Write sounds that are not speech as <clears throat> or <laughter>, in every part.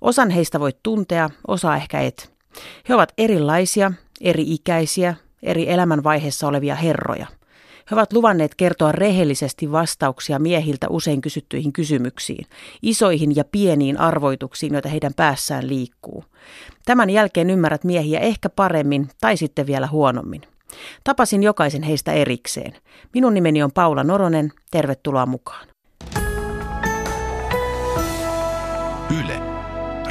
Osan heistä voit tuntea, osa ehkä et. He ovat erilaisia, eri-ikäisiä, eri elämänvaiheessa olevia herroja. He ovat luvanneet kertoa rehellisesti vastauksia miehiltä usein kysyttyihin kysymyksiin, isoihin ja pieniin arvoituksiin, joita heidän päässään liikkuu. Tämän jälkeen ymmärrät miehiä ehkä paremmin tai sitten vielä huonommin. Tapasin jokaisen heistä erikseen. Minun nimeni on Paula Noronen. Tervetuloa mukaan.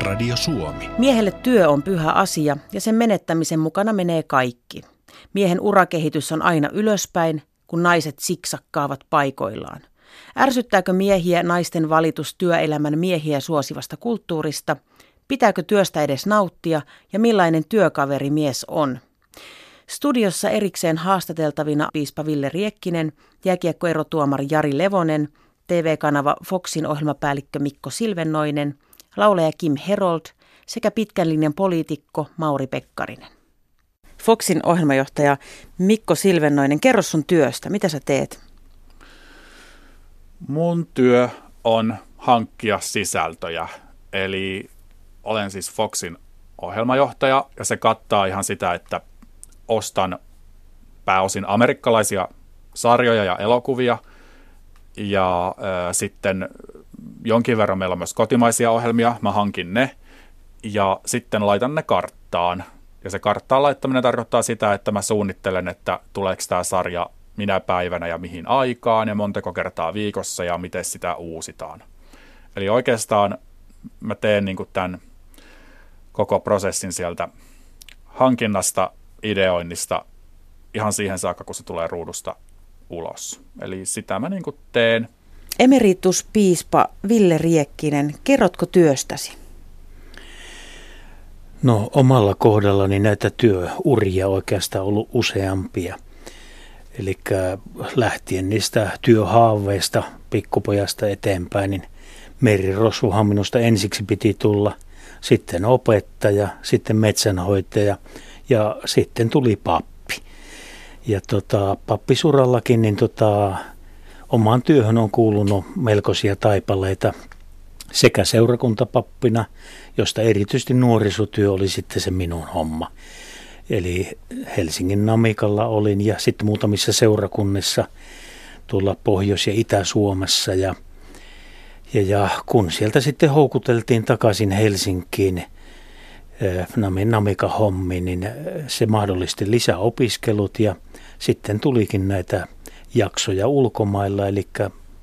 Radio Suomi. Miehelle työ on pyhä asia ja sen menettämisen mukana menee kaikki. Miehen urakehitys on aina ylöspäin, kun naiset siksakkaavat paikoillaan. Ärsyttääkö miehiä naisten valitus työelämän miehiä suosivasta kulttuurista? Pitääkö työstä edes nauttia ja millainen työkaveri mies on? Studiossa erikseen haastateltavina piispa Ville Riekkinen, jääkiekkoerotuomari Jari Levonen, TV-kanava Foxin ohjelmapäällikkö Mikko Silvennoinen, laulaja Kim Herold sekä pitkän linjan poliitikko Mauri Pekkarinen. Foxin ohjelmajohtaja Mikko Silvennoinen, kerro sun työstä. Mitä sä teet? Mun työ on hankkia sisältöjä. Eli olen siis Foxin ohjelmajohtaja ja se kattaa ihan sitä, että ostan pääosin amerikkalaisia sarjoja ja elokuvia. Ja äh, sitten jonkin verran meillä on myös kotimaisia ohjelmia, mä hankin ne. Ja sitten laitan ne karttaan. Ja se karttaan laittaminen tarkoittaa sitä, että mä suunnittelen, että tuleeko tämä sarja minä päivänä ja mihin aikaan ja montako kertaa viikossa ja miten sitä uusitaan. Eli oikeastaan mä teen niin tämän koko prosessin sieltä hankinnasta ideoinnista ihan siihen saakka, kun se tulee ruudusta ulos. Eli sitä mä niin teen. Emerituspiispa Ville Riekkinen, kerrotko työstäsi? No omalla kohdallani näitä työuria oikeastaan ollut useampia. Eli lähtien niistä työhaaveista pikkupojasta eteenpäin, niin Meri Rosuhan minusta ensiksi piti tulla, sitten opettaja, sitten metsänhoitaja – ja sitten tuli pappi. Ja tota, pappisurallakin niin tota, omaan työhön on kuulunut melkoisia taipaleita sekä seurakuntapappina, josta erityisesti nuorisotyö oli sitten se minun homma. Eli Helsingin Namikalla olin ja sitten muutamissa seurakunnissa tuolla Pohjois- ja Itä-Suomessa. Ja, ja, ja kun sieltä sitten houkuteltiin takaisin Helsinkiin, Namin Namika hommi, niin se mahdollisti lisäopiskelut ja sitten tulikin näitä jaksoja ulkomailla, eli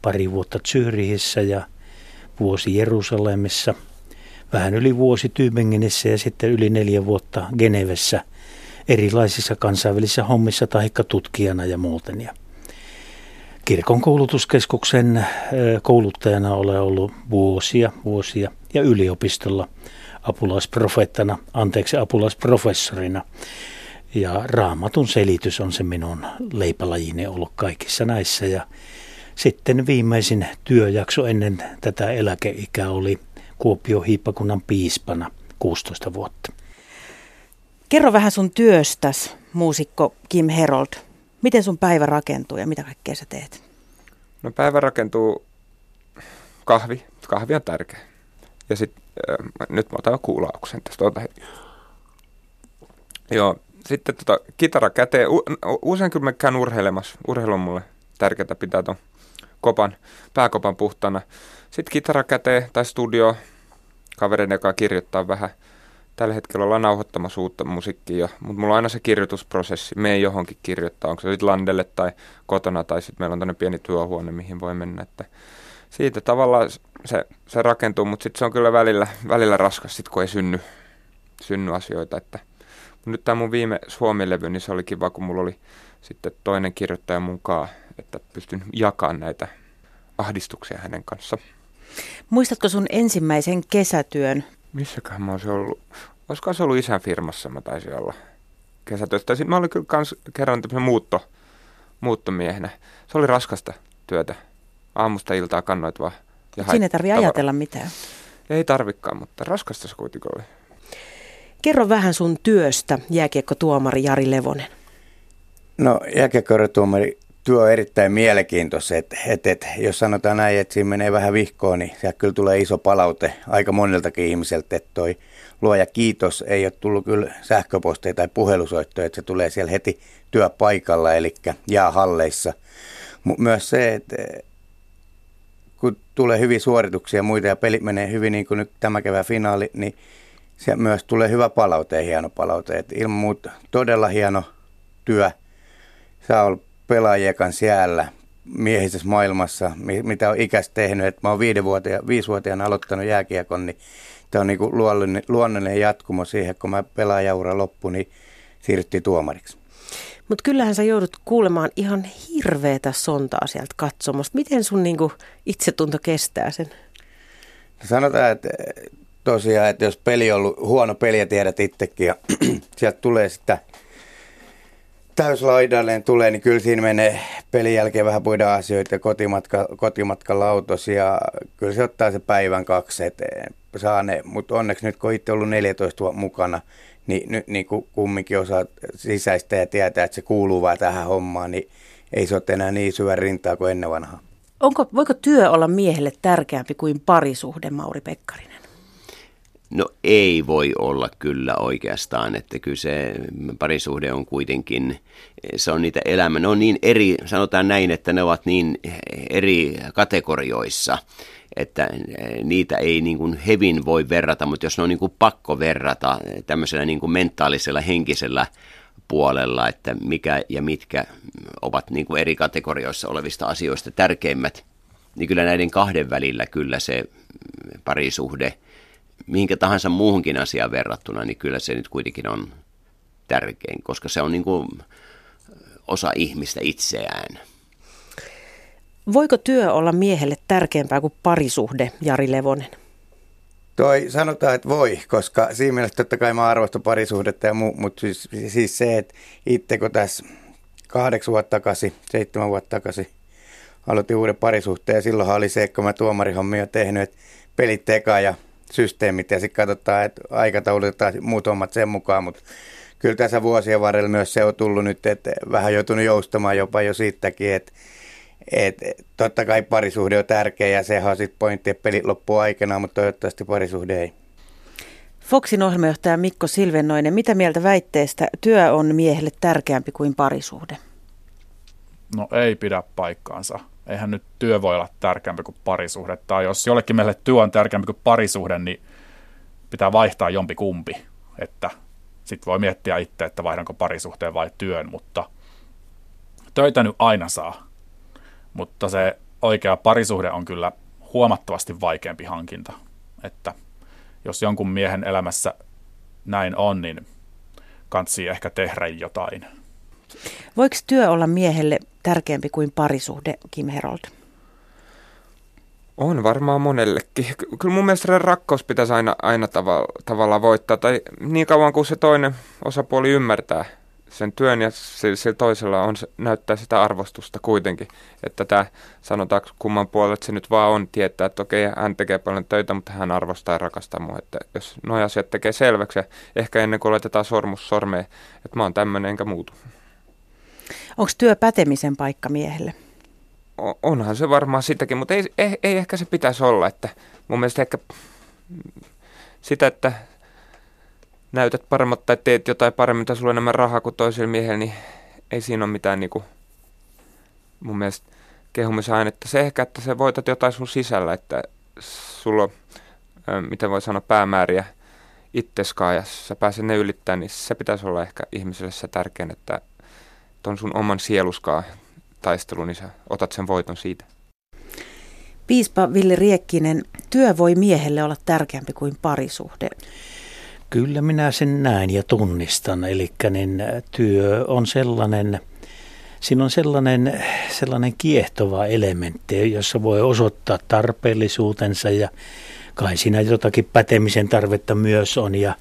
pari vuotta Zyrihissä ja vuosi Jerusalemissa, vähän yli vuosi Tübingenissä ja sitten yli neljä vuotta Genevessä erilaisissa kansainvälisissä hommissa tai tutkijana ja muuten. Ja kirkon koulutuskeskuksen kouluttajana olen ollut vuosia, vuosia ja yliopistolla – apulaisprofeettana, anteeksi apulaisprofessorina. Ja raamatun selitys on se minun leipälajini ollut kaikissa näissä. Ja sitten viimeisin työjakso ennen tätä eläkeikää oli Kuopio hiippakunnan piispana 16 vuotta. Kerro vähän sun työstäs, muusikko Kim Herold. Miten sun päivä rakentuu ja mitä kaikkea sä teet? No päivä rakentuu kahvi. Kahvi on tärkeä. Ja sitten nyt mä otan kuulauksen tästä. Ota. Joo, sitten tota, kitara käteen. U- usein kyllä mä käyn urheilemassa. Urheilu on mulle tärkeää pitää ton kopan, pääkopan puhtana. Sitten kitara käteen tai studio. Kaverin, joka kirjoittaa vähän. Tällä hetkellä ollaan nauhoittamassa uutta musiikkia, mutta mulla on aina se kirjoitusprosessi. Me ei johonkin kirjoittaa, onko se sitten landelle tai kotona tai sitten meillä on tämmöinen pieni työhuone, mihin voi mennä. Että siitä tavallaan se, se rakentuu, mutta sitten se on kyllä välillä, välillä raskas, sit kun ei synny, synny asioita. Että, nyt tämä mun viime Suomi-levy, niin se oli kiva, kun mulla oli sitten toinen kirjoittaja mukaan, että pystyn jakamaan näitä ahdistuksia hänen kanssa. Muistatko sun ensimmäisen kesätyön? Missäköhän mä olisin ollut? Olisiko se ollut isän firmassa, mä taisin olla kesätyöstä. Sitten mä olin kyllä kans kerran tämmöisen muutto, muuttomiehenä. Se oli raskasta työtä. Aamusta iltaa kannoit vaan. Ja Siinä ei tarvitse ajatella mitään. Ei tarvikaan, mutta raskasta se kuitenkin oli. Kerro vähän sun työstä, jääkiekko-tuomari Jari Levonen. No jääkiekko-tuomari työ on erittäin mielenkiintoista, että, että, että jos sanotaan näin, että siinä menee vähän vihkoon, niin siellä kyllä tulee iso palaute aika moneltakin ihmiseltä, että toi luoja kiitos ei ole tullut kyllä sähköposteja tai puhelusoittoja, että se tulee siellä heti työpaikalla, eli jäähalleissa. Myös se, että kun tulee hyviä suorituksia ja muita ja pelit menee hyvin, niin kuin nyt tämä kevään finaali, niin se myös tulee hyvä palaute ja hieno palaute. Että ilman muuta todella hieno työ. Saa olla pelaajia kanssa siellä miehisessä maailmassa, mitä on ikäs tehnyt. Et mä oon viidenvuotiaana, viisivuotiaana aloittanut jääkiekon, niin tämä on niin kuin luonnollinen, luonnollinen jatkumo siihen, kun mä pelaajaura loppu, niin siirryttiin tuomariksi. Mutta kyllähän sä joudut kuulemaan ihan hirveätä sontaa sieltä katsomasta. Miten sun niinku itsetunto kestää sen? Sanotaan, että tosiaan, että jos peli on ollut huono peli ja tiedät itsekin ja <clears throat> sieltä tulee sitä täyslaidalleen tulee, niin kyllä siinä menee pelin jälkeen vähän puida asioita kotimatka, kotimatkalla autossa ja kyllä se ottaa se päivän kaksi eteen. Saa ne, mutta onneksi nyt kun itse ollut 14 vuotta mukana, niin nyt niin kumminkin osaa sisäistä ja tietää, että se kuuluu vaan tähän hommaan, niin ei se ole enää niin syvä rintaa kuin ennen vanhaa. Onko, voiko työ olla miehelle tärkeämpi kuin parisuhde, Mauri Pekkarinen? No ei voi olla kyllä oikeastaan, että kyllä se parisuhde on kuitenkin, se on niitä elämä, ne on niin eri, sanotaan näin, että ne ovat niin eri kategorioissa, että niitä ei niin kuin hevin voi verrata, mutta jos ne on niin kuin pakko verrata tämmöisellä niin kuin mentaalisella, henkisellä puolella, että mikä ja mitkä ovat niin kuin eri kategorioissa olevista asioista tärkeimmät, niin kyllä näiden kahden välillä kyllä se parisuhde – mihinkä tahansa muuhunkin asiaan verrattuna, niin kyllä se nyt kuitenkin on tärkein, koska se on niin kuin osa ihmistä itseään. Voiko työ olla miehelle tärkeämpää kuin parisuhde, Jari Levonen? Toi sanotaan, että voi, koska siinä mielessä totta kai mä arvostan parisuhdetta ja muu, mutta siis, siis se, että itse kun tässä kahdeksan vuotta takaisin, seitsemän vuotta takaisin aloitin uuden parisuhteen ja silloinhan oli se, kun mä tuomarihommia tehnyt, että pelit teka ja systeemit ja sitten katsotaan, että aikataulutetaan muut hommat sen mukaan, mutta kyllä tässä vuosien varrella myös se on tullut nyt, että vähän joutunut joustamaan jopa jo siitäkin, että et, totta kai parisuhde on tärkeä ja sehän on sitten pointti, että pelit loppuu aikana, mutta toivottavasti parisuhde ei. Foxin ohjelmajohtaja Mikko Silvennoinen, mitä mieltä väitteestä työ on miehelle tärkeämpi kuin parisuhde? No ei pidä paikkaansa eihän nyt työ voi olla tärkeämpi kuin parisuhde. Tai jos jollekin meille työ on tärkeämpi kuin parisuhde, niin pitää vaihtaa jompi kumpi. Että sitten voi miettiä itse, että vaihdanko parisuhteen vai työn, mutta töitä nyt aina saa. Mutta se oikea parisuhde on kyllä huomattavasti vaikeampi hankinta. Että jos jonkun miehen elämässä näin on, niin kansi ehkä tehdä jotain. Voiko työ olla miehelle tärkeämpi kuin parisuhde, Kim Herold? On varmaan monellekin. Kyllä mun mielestä rakkaus pitäisi aina, aina tavalla, tavalla voittaa, tai niin kauan kuin se toinen osapuoli ymmärtää sen työn ja sillä toisella on, näyttää sitä arvostusta kuitenkin. Että tämä sanotaan kumman puolella, että se nyt vaan on tietää, että okei, hän tekee paljon töitä, mutta hän arvostaa ja rakastaa mua. Että jos nuo asiat tekee selväksi ja ehkä ennen kuin laitetaan sormus sormeen, että mä oon tämmöinen enkä muutu. Onko työ pätemisen paikka miehelle? Onhan se varmaan sitäkin, mutta ei, ei, ei ehkä se pitäisi olla. Että mun mielestä ehkä sitä, että näytät paremmat tai teet jotain paremmin tai sulla on enemmän rahaa kuin toisella miehellä, niin ei siinä ole mitään niin kuin, mun mielestä kehumisainetta. Se ehkä, että sä voitat jotain sun sisällä, että sulla on, miten voi sanoa, päämääriä itseskaan ja sä pääset ne ylittää, niin se pitäisi olla ehkä ihmiselle se tärkein, että ton sun oman sieluskaa taistelun, niin sä otat sen voiton siitä. Piispa Ville Riekkinen, työ voi miehelle olla tärkeämpi kuin parisuhde. Kyllä minä sen näen ja tunnistan. Eli niin työ on sellainen siinä on sellainen, sellainen kiehtova elementti, jossa voi osoittaa tarpeellisuutensa ja kai siinä jotakin pätemisen tarvetta myös on. Ja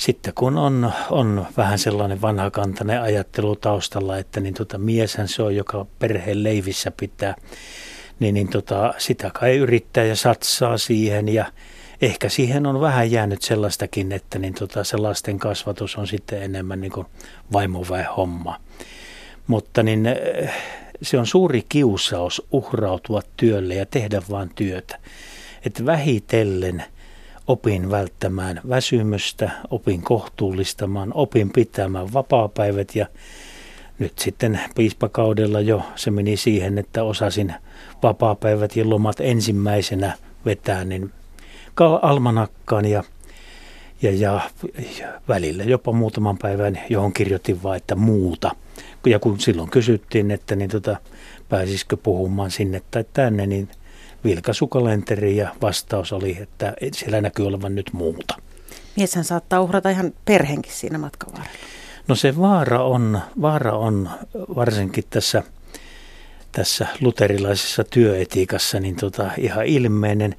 sitten kun on, on vähän sellainen vanhakantainen ajattelu taustalla, että niin tota, mieshän se on, joka perheen leivissä pitää, niin, niin tota, sitä kai yrittää ja satsaa siihen ja ehkä siihen on vähän jäänyt sellaistakin, että niin tota, se lasten kasvatus on sitten enemmän niin kuin vaimoväen homma. Mutta niin, eh, se on suuri kiusaus uhrautua työlle ja tehdä vain työtä. Että vähitellen opin välttämään väsymystä, opin kohtuullistamaan, opin pitämään vapaapäivät ja nyt sitten piispakaudella jo se meni siihen, että osasin vapaapäivät ja lomat ensimmäisenä vetää niin almanakkaan ja, ja, ja, ja välillä jopa muutaman päivän, johon kirjoitin vain, että muuta. Ja kun silloin kysyttiin, että niin tota, pääsisikö puhumaan sinne tai tänne, niin vilkasukalenteri ja vastaus oli, että siellä näkyy olevan nyt muuta. Mieshän saattaa uhrata ihan perheenkin siinä matkan varrella. No se vaara on, vaara on varsinkin tässä, tässä luterilaisessa työetiikassa niin tota, ihan ilmeinen.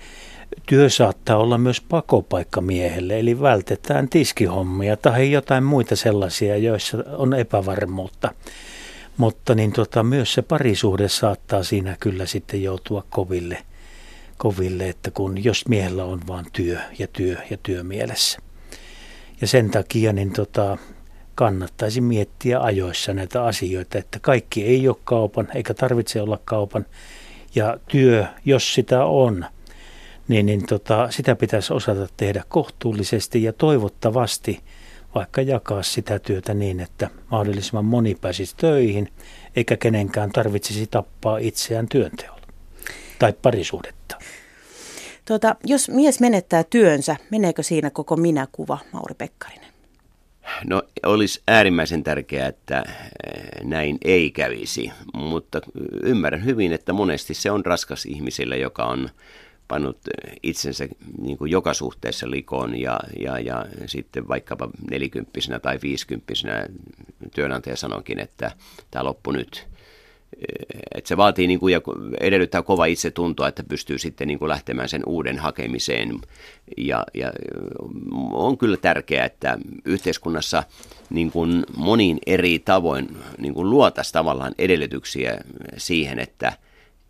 Työ saattaa olla myös pakopaikka miehelle, eli vältetään tiskihommia tai jotain muita sellaisia, joissa on epävarmuutta. Mutta niin tota, myös se parisuhde saattaa siinä kyllä sitten joutua koville, koville, että kun jos miehellä on vain työ ja työ ja työ mielessä. Ja sen takia niin tota, kannattaisi miettiä ajoissa näitä asioita, että kaikki ei ole kaupan eikä tarvitse olla kaupan. Ja työ, jos sitä on, niin, niin tota, sitä pitäisi osata tehdä kohtuullisesti ja toivottavasti vaikka jakaa sitä työtä niin, että mahdollisimman moni pääsisi töihin, eikä kenenkään tarvitsisi tappaa itseään työnteolla tai parisuhdetta. Tuota, jos mies menettää työnsä, meneekö siinä koko minäkuva, Mauri Pekkarinen? No olisi äärimmäisen tärkeää, että eh, näin ei kävisi, mutta ymmärrän hyvin, että monesti se on raskas ihmisille, joka on pannut itsensä niin kuin joka suhteessa likoon ja, ja, ja sitten vaikkapa nelikymppisenä tai viisikymppisenä työnantaja sanokin, että tämä loppu nyt. Että se vaatii niin kuin, ja edellyttää kova itsetuntoa, että pystyy sitten niin kuin lähtemään sen uuden hakemiseen. Ja, ja on kyllä tärkeää, että yhteiskunnassa niin kuin monin eri tavoin niin kuin luotaisiin tavallaan edellytyksiä siihen, että –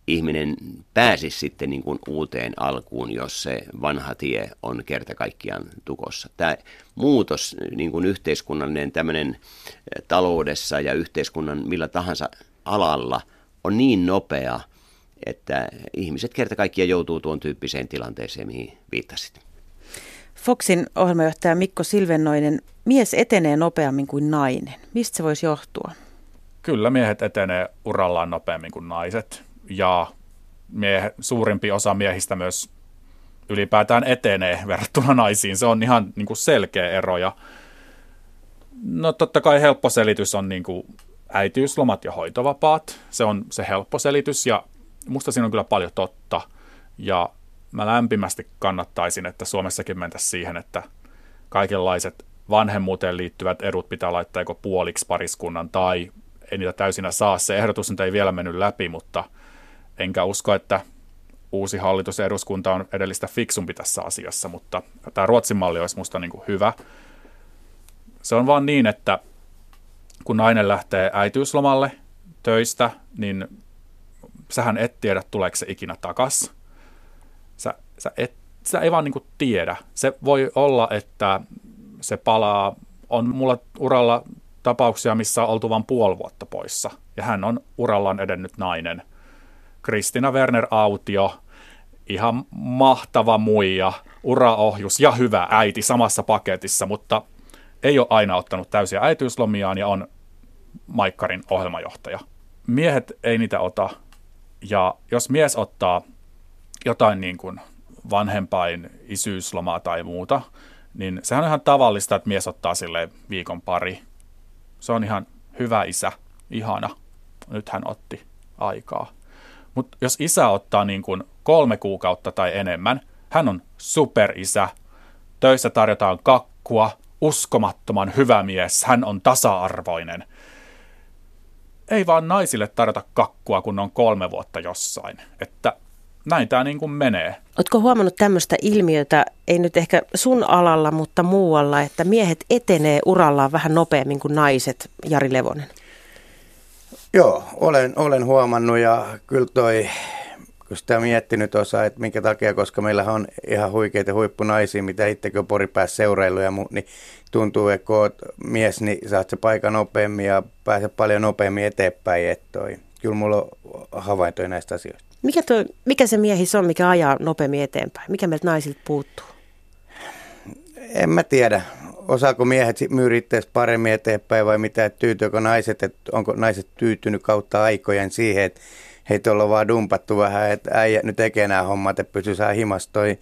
ihminen pääsisi sitten niin kuin uuteen alkuun, jos se vanha tie on kerta kaikkiaan tukossa. Tämä muutos, niin kuin yhteiskunnallinen tämmöinen taloudessa ja yhteiskunnan millä tahansa alalla on niin nopea, että ihmiset kerta kaikkiaan joutuu tuon tyyppiseen tilanteeseen, mihin viittasit. Foxin ohjelmajohtaja Mikko Silvennoinen, mies etenee nopeammin kuin nainen. Mistä se voisi johtua? Kyllä miehet etenee urallaan nopeammin kuin naiset ja miehe, suurimpi osa miehistä myös ylipäätään etenee verrattuna naisiin. Se on ihan niin kuin selkeä ero. Ja no totta kai helppo selitys on niin kuin äitiyslomat ja hoitovapaat. Se on se helppo selitys ja musta siinä on kyllä paljon totta. Ja mä lämpimästi kannattaisin, että Suomessakin mentäisiin siihen, että kaikenlaiset vanhemmuuteen liittyvät edut pitää laittaa joko puoliksi pariskunnan tai ei niitä täysinä saa. Se ehdotus nyt ei vielä mennyt läpi, mutta – enkä usko, että uusi hallitus ja eduskunta on edellistä fiksumpi tässä asiassa, mutta tämä Ruotsin malli olisi minusta niin kuin hyvä. Se on vaan niin, että kun nainen lähtee äitiyslomalle töistä, niin sähän et tiedä, tuleeko se ikinä takas. Sä, sä, et, sä ei vaan niin tiedä. Se voi olla, että se palaa. On mulla uralla tapauksia, missä on oltu vain puoli vuotta poissa, ja hän on urallaan edennyt nainen – Kristina Werner Autio, ihan mahtava muija, uraohjus ja hyvä äiti samassa paketissa, mutta ei ole aina ottanut täysiä äitiyslomiaan ja on Maikkarin ohjelmajohtaja. Miehet ei niitä ota, ja jos mies ottaa jotain niin kuin vanhempain isyyslomaa tai muuta, niin sehän on ihan tavallista, että mies ottaa sille viikon pari. Se on ihan hyvä isä, ihana. Nyt hän otti aikaa. Mutta jos isä ottaa niin kuin kolme kuukautta tai enemmän, hän on superisä. Töissä tarjotaan kakkua, uskomattoman hyvä mies, hän on tasa-arvoinen. ei vaan naisille tarjota kakkua, kun on kolme vuotta jossain. Että näin tämä niin kuin menee. Oletko huomannut tämmöistä ilmiötä, ei nyt ehkä sun alalla, mutta muualla, että miehet etenee urallaan vähän nopeammin kuin naiset, Jari Levonen? Joo, olen, olen huomannut ja kyllä toi, kun sitä miettinyt osa, että minkä takia, koska meillä on ihan huikeita huippunaisia, mitä itsekö Pori pääsi seurailuja, ja niin tuntuu, että kun oot mies, niin saat se paikan nopeammin ja pääset paljon nopeammin eteenpäin. Että toi, kyllä mulla on havaintoja näistä asioista. Mikä, toi, mikä se miehis on, mikä ajaa nopeammin eteenpäin? Mikä meiltä naisilta puuttuu? En mä tiedä. Osaako miehet itse paremmin eteenpäin vai mitä, että tyytyykö naiset, että onko naiset tyytynyt kautta aikojen siihen, että heitä ollaan vaan dumpattu vähän, että äijä nyt tekee nämä hommat, että pysyy saa himastoi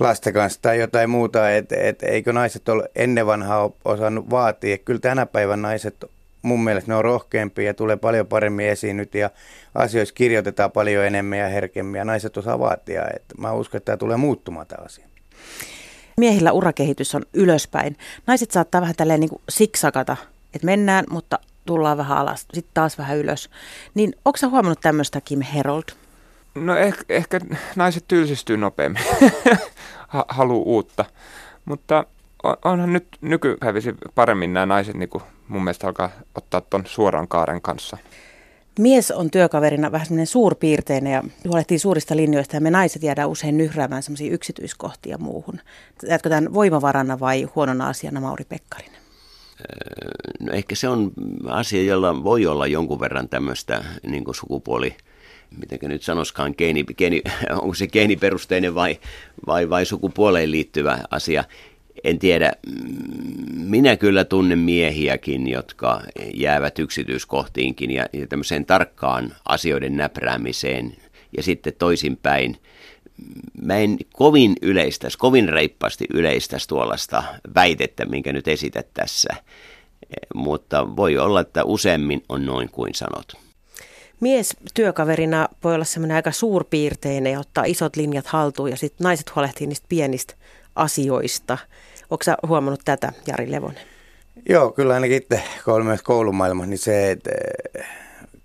lasten kanssa tai jotain muuta, että et, eikö naiset ole ennen vanhaa osannut vaatia. Kyllä tänä päivän naiset mun mielestä ne on rohkeampia ja tulee paljon paremmin esiin nyt ja asioissa kirjoitetaan paljon enemmän ja herkemmin ja naiset osaa vaatia. Että mä uskon, että tämä tulee muuttumaan tämä asia. Miehillä urakehitys on ylöspäin. Naiset saattaa vähän tälleen niin kuin siksakata, että mennään, mutta tullaan vähän alas, sitten taas vähän ylös. Niin onko sä huomannut tämmöistä Kim Herold? No ehkä, ehkä naiset tylsistyy nopeammin, <laughs> haluu uutta. Mutta onhan nyt nykypäivisin paremmin nämä naiset niin kuin mun mielestä alkaa ottaa tuon suoran kaaren kanssa. Mies on työkaverina vähän semmoinen suurpiirteinen ja huolehtii suurista linjoista ja me naiset jäädään usein nyhräämään semmoisia yksityiskohtia muuhun. Jäätkö tämän voimavarana vai huonona asiana Mauri Pekkarinen? No ehkä se on asia, jolla voi olla jonkun verran tämmöistä niin sukupuoli miten nyt sanoskaan, geeni, geeni, onko se geeniperusteinen vai, vai, vai sukupuoleen liittyvä asia. En tiedä, minä kyllä tunnen miehiäkin, jotka jäävät yksityiskohtiinkin ja, ja tämmöiseen tarkkaan asioiden näpräämiseen ja sitten toisinpäin. Mä en kovin yleistäisi, kovin reippaasti yleistäisi tuollaista väitettä, minkä nyt esität tässä, mutta voi olla, että useammin on noin kuin sanot. Mies työkaverina voi olla semmoinen aika suurpiirteinen ja ottaa isot linjat haltuun ja sitten naiset huolehtii niistä pienistä asioista. Onko sä huomannut tätä, Jari Levonen? Joo, kyllä ainakin itse, kun olen myös koulumaailma, niin se, että eh,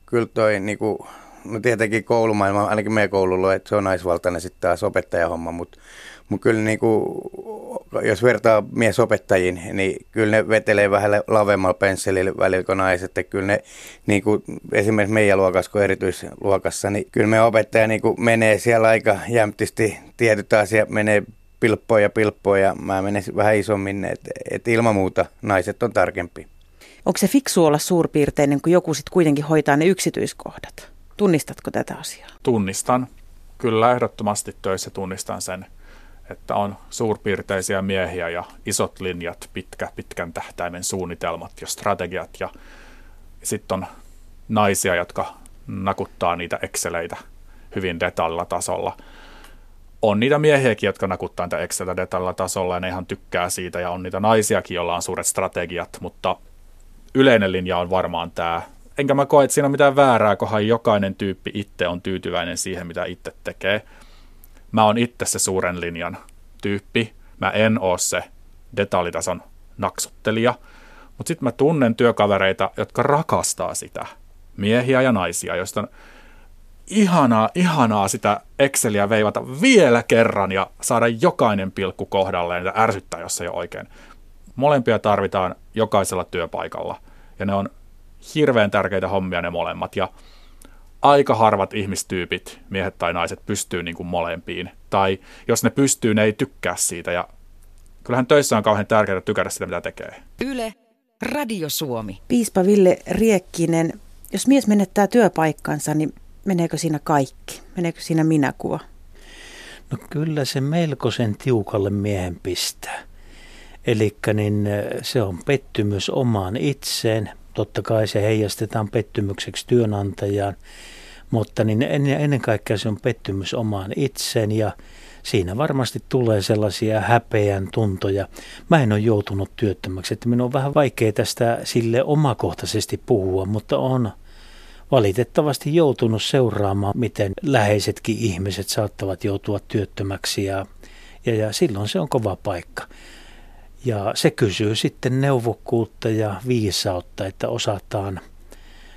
kyllä toi niinku, no tietenkin koulumaailma, ainakin meidän koululla, että se on naisvaltainen sitten taas opettajahomma, mutta mut kyllä niinku, jos vertaa miesopettajiin, niin kyllä ne vetelee vähän lavemmalla pensselillä välillä kuin naiset. Että kyllä ne, niin kuin esimerkiksi meidän luokassa kuin erityisluokassa, niin kyllä me opettaja niin kuin menee siellä aika jämptisti. Tietyt asiat menee pilppoja ja pilppoja ja mä menen vähän isommin, että et ilman muuta naiset on tarkempi. Onko se fiksu olla suurpiirteinen, kun joku sitten kuitenkin hoitaa ne yksityiskohdat? Tunnistatko tätä asiaa? Tunnistan. Kyllä ehdottomasti töissä tunnistan sen, että on suurpiirteisiä miehiä ja isot linjat, pitkä, pitkän tähtäimen suunnitelmat ja strategiat ja sitten on naisia, jotka nakuttaa niitä exceleitä hyvin detallilla tasolla – on niitä miehiäkin, jotka nakuttaa niitä Exceltä tällä tasolla ja ne ihan tykkää siitä ja on niitä naisiakin, joilla on suuret strategiat, mutta yleinen linja on varmaan tämä. Enkä mä koe, että siinä on mitään väärää, kohan jokainen tyyppi itse on tyytyväinen siihen, mitä itse tekee. Mä oon itse se suuren linjan tyyppi. Mä en oo se detaljitason naksuttelija. Mutta sitten mä tunnen työkavereita, jotka rakastaa sitä. Miehiä ja naisia, joista ihanaa, ihanaa sitä Exceliä veivata vielä kerran ja saada jokainen pilkku kohdalleen ja ärsyttää, jos ei ole oikein. Molempia tarvitaan jokaisella työpaikalla ja ne on hirveän tärkeitä hommia ne molemmat ja aika harvat ihmistyypit, miehet tai naiset, pystyy niin kuin molempiin. Tai jos ne pystyy, ne ei tykkää siitä ja kyllähän töissä on kauhean tärkeää tykätä sitä, mitä tekee. Yle, Radio Suomi. Piispa Ville Riekkinen, jos mies menettää työpaikkansa, niin meneekö siinä kaikki? Meneekö siinä minäkuva? No kyllä se melkoisen tiukalle miehen pistää. Eli niin se on pettymys omaan itseen. Totta kai se heijastetaan pettymykseksi työnantajaan, mutta niin ennen kaikkea se on pettymys omaan itseen ja siinä varmasti tulee sellaisia häpeän tuntoja. Mä en ole joutunut työttömäksi, että minun on vähän vaikea tästä sille omakohtaisesti puhua, mutta on valitettavasti joutunut seuraamaan, miten läheisetkin ihmiset saattavat joutua työttömäksi ja, ja, ja silloin se on kova paikka. Ja se kysyy sitten neuvokkuutta ja viisautta, että osataan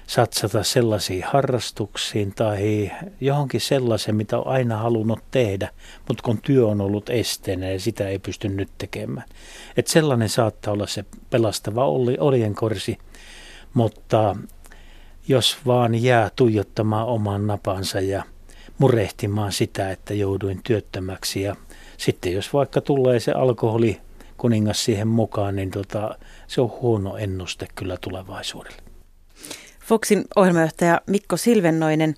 satsata sellaisiin harrastuksiin tai johonkin sellaiseen, mitä on aina halunnut tehdä, mutta kun työ on ollut esteenä ja sitä ei pysty nyt tekemään. Et sellainen saattaa olla se pelastava oljenkorsi, mutta jos vaan jää tuijottamaan oman napansa ja murehtimaan sitä, että jouduin työttömäksi ja sitten jos vaikka tulee se alkoholi kuningas siihen mukaan, niin tota, se on huono ennuste kyllä tulevaisuudelle. Foxin ohjelmajohtaja Mikko Silvennoinen,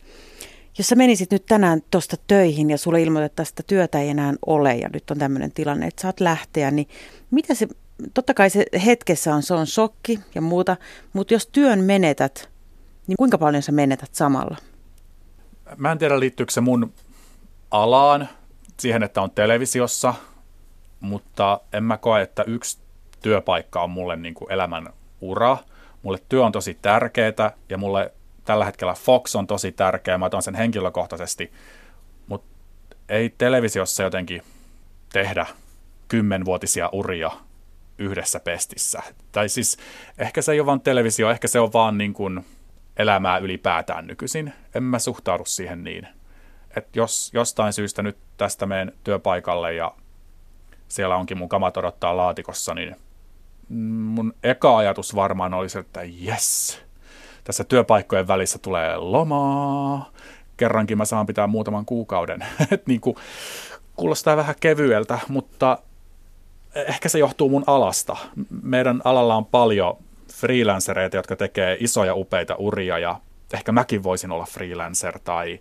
jos sä menisit nyt tänään tuosta töihin ja sulle ilmoitettaisiin, että työtä ei enää ole ja nyt on tämmöinen tilanne, että saat lähteä, niin mitä se, totta kai se hetkessä on, se on shokki ja muuta, mutta jos työn menetät, niin kuinka paljon sä menetät samalla? Mä en tiedä liittyykö se mun alaan, siihen, että on televisiossa, mutta en mä koe, että yksi työpaikka on mulle niin kuin elämän ura. Mulle työ on tosi tärkeää ja mulle tällä hetkellä Fox on tosi tärkeä, mä otan sen henkilökohtaisesti, mutta ei televisiossa jotenkin tehdä kymmenvuotisia uria yhdessä pestissä. Tai siis ehkä se ei ole vaan televisio, ehkä se on vaan niin kuin elämää ylipäätään nykyisin. En mä suhtaudu siihen niin. Että jos jostain syystä nyt tästä menen työpaikalle ja siellä onkin mun kamat odottaa laatikossa, niin mun eka ajatus varmaan olisi, että yes, tässä työpaikkojen välissä tulee lomaa, kerrankin mä saan pitää muutaman kuukauden. <laughs> Et niin kuin, kuulostaa vähän kevyeltä, mutta ehkä se johtuu mun alasta. Meidän alalla on paljon freelancereita, jotka tekee isoja upeita uria ja ehkä mäkin voisin olla freelancer tai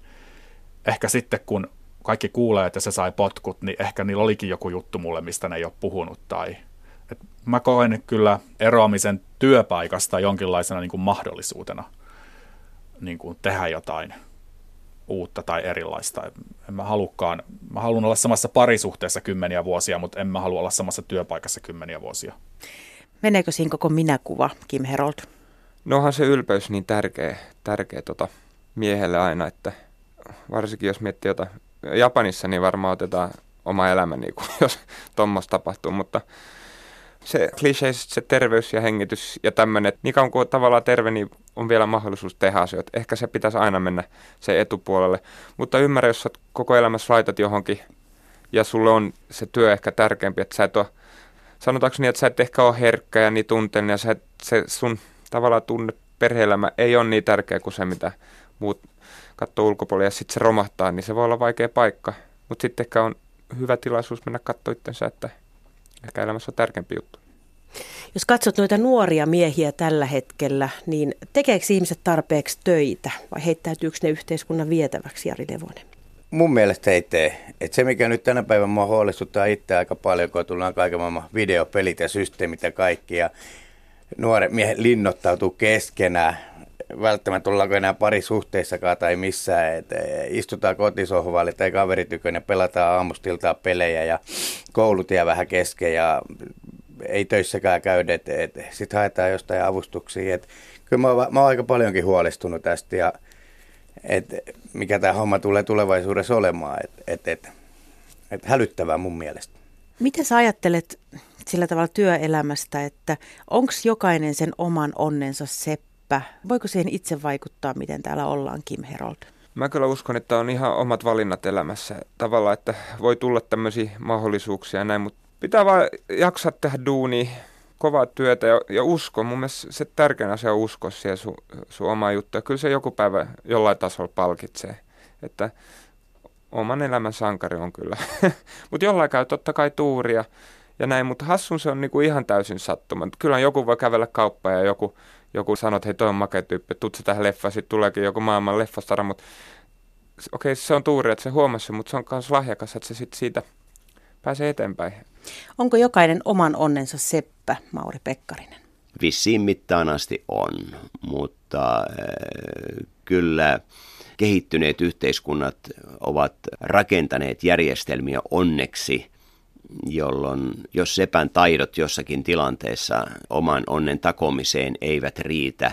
ehkä sitten kun kaikki kuulee, että se sai potkut, niin ehkä niillä olikin joku juttu mulle, mistä ne ei ole puhunut. Tai, et mä koen kyllä eroamisen työpaikasta jonkinlaisena niin kuin mahdollisuutena niin kuin tehdä jotain uutta tai erilaista. En mä halukkaan, mä haluan olla samassa parisuhteessa kymmeniä vuosia, mutta en mä halua olla samassa työpaikassa kymmeniä vuosia. Meneekö siinä koko minäkuva, Kim Herold? No onhan se ylpeys niin tärkeä, tärkeä tota miehelle aina, että varsinkin jos miettii jotain Japanissa, niin varmaan otetaan oma elämä, niin kuin, <laughs> jos tuommoista tapahtuu, mutta se kliseisesti se terveys ja hengitys ja tämmöinen, niin kauan kuin tavallaan terve, niin on vielä mahdollisuus tehdä asioita. Ehkä se pitäisi aina mennä se etupuolelle. Mutta ymmärrä, jos sä koko elämässä laitat johonkin ja sulle on se työ ehkä tärkeämpi, että sä et ole, sanotaanko niin, että sä et ehkä ole herkkä ja niin tunteellinen ja sä et, se sun tavallaan tunne perhe-elämä ei ole niin tärkeä kuin se, mitä muut katsoo ulkopuolella ja sitten se romahtaa, niin se voi olla vaikea paikka. Mutta sitten ehkä on hyvä tilaisuus mennä katsoa itsensä, että ehkä elämässä on tärkeämpi juttu. Jos katsot noita nuoria miehiä tällä hetkellä, niin tekeekö ihmiset tarpeeksi töitä vai heittäytyykö ne yhteiskunnan vietäväksi, Jari Levonen? Mun mielestä ei tee. Et se, mikä nyt tänä päivänä mua huolestuttaa itse aika paljon, kun tullaan kaiken maailman videopelit ja systeemit ja kaikki, ja nuoret miehet linnoittautuu keskenään, välttämättä ollaanko enää parisuhteissakaan tai missään, että istutaan kotisohvalle tai kaveritykön ja pelataan aamustiltaan pelejä ja koulut jää vähän kesken ja ei töissäkään käydä, et, sitten haetaan jostain avustuksia. Et, kyllä mä oon, mä oon aika paljonkin huolestunut tästä ja et, mikä tämä homma tulee tulevaisuudessa olemaan, että et, et, et hälyttävää mun mielestä. Miten sä ajattelet sillä tavalla työelämästä, että onko jokainen sen oman onnensa seppä? Voiko siihen itse vaikuttaa, miten täällä ollaan, Kim Herold? Mä kyllä uskon, että on ihan omat valinnat elämässä. Tavallaan, että voi tulla tämmöisiä mahdollisuuksia ja näin, mutta pitää vaan jaksaa tehdä duuni, kovaa työtä ja, ja usko. Mun mielestä se tärkein asia on usko siihen sun, sun omaa juttua. Kyllä se joku päivä jollain tasolla palkitsee. Että oman elämän sankari on kyllä. <laughs> mutta jollain käy totta kai tuuria ja näin, mutta hassun se on niinku ihan täysin sattuma. Kyllä joku voi kävellä kauppaan ja joku joku sanoo, että hei toi on makea tyyppi, tutsi tähän leffaan, sitten tuleekin joku maailman leffastara, mutta okei, okay, se on tuuri, että se huomasi mutta se on myös lahjakas, että se sitten siitä pääsee eteenpäin. Onko jokainen oman onnensa seppä, Mauri Pekkarinen? Vissiin mittaan asti on, mutta äh, kyllä kehittyneet yhteiskunnat ovat rakentaneet järjestelmiä onneksi jolloin jos sepän taidot jossakin tilanteessa oman onnen takomiseen eivät riitä,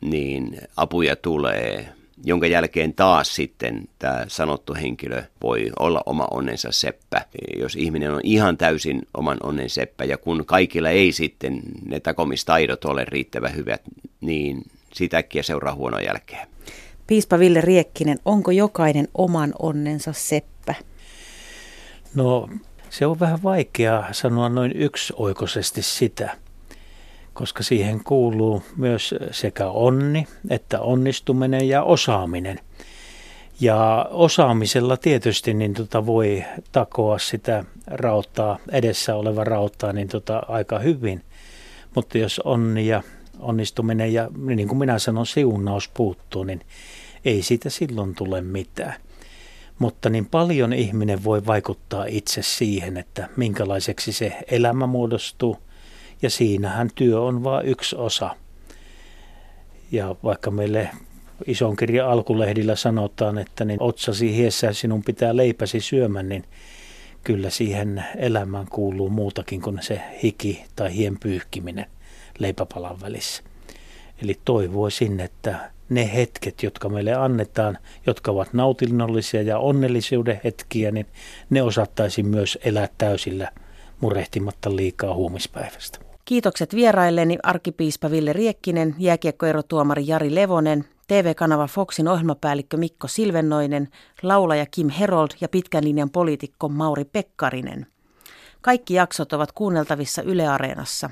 niin apuja tulee, jonka jälkeen taas sitten tämä sanottu henkilö voi olla oma onnensa seppä. Jos ihminen on ihan täysin oman onnen seppä ja kun kaikilla ei sitten ne takomistaidot ole riittävän hyvät, niin siitä äkkiä seuraa huonoa jälkeä. Piispa Ville Riekkinen, onko jokainen oman onnensa seppä? No se on vähän vaikea sanoa noin yksioikoisesti sitä, koska siihen kuuluu myös sekä onni että onnistuminen ja osaaminen. Ja osaamisella tietysti niin tota voi takoa sitä rauttaa, edessä oleva rauttaa niin tota aika hyvin. Mutta jos onni ja onnistuminen ja niin kuin minä sanon siunaus puuttuu, niin ei siitä silloin tule mitään. Mutta niin paljon ihminen voi vaikuttaa itse siihen, että minkälaiseksi se elämä muodostuu. Ja siinähän työ on vain yksi osa. Ja vaikka meille ison kirjan alkulehdillä sanotaan, että niin otsasi hiessä sinun pitää leipäsi syömän, niin kyllä siihen elämään kuuluu muutakin kuin se hiki tai hien pyyhkiminen leipäpalan välissä. Eli toivoisin, että ne hetket, jotka meille annetaan, jotka ovat nautinnollisia ja onnellisuuden hetkiä, niin ne osattaisiin myös elää täysillä murehtimatta liikaa huomispäivästä. Kiitokset vierailleni arkipiispa Ville Riekkinen, jääkiekkoerotuomari Jari Levonen, TV-kanava Foxin ohjelmapäällikkö Mikko Silvennoinen, laulaja Kim Herold ja pitkän linjan poliitikko Mauri Pekkarinen. Kaikki jaksot ovat kuunneltavissa Yle Areenassa.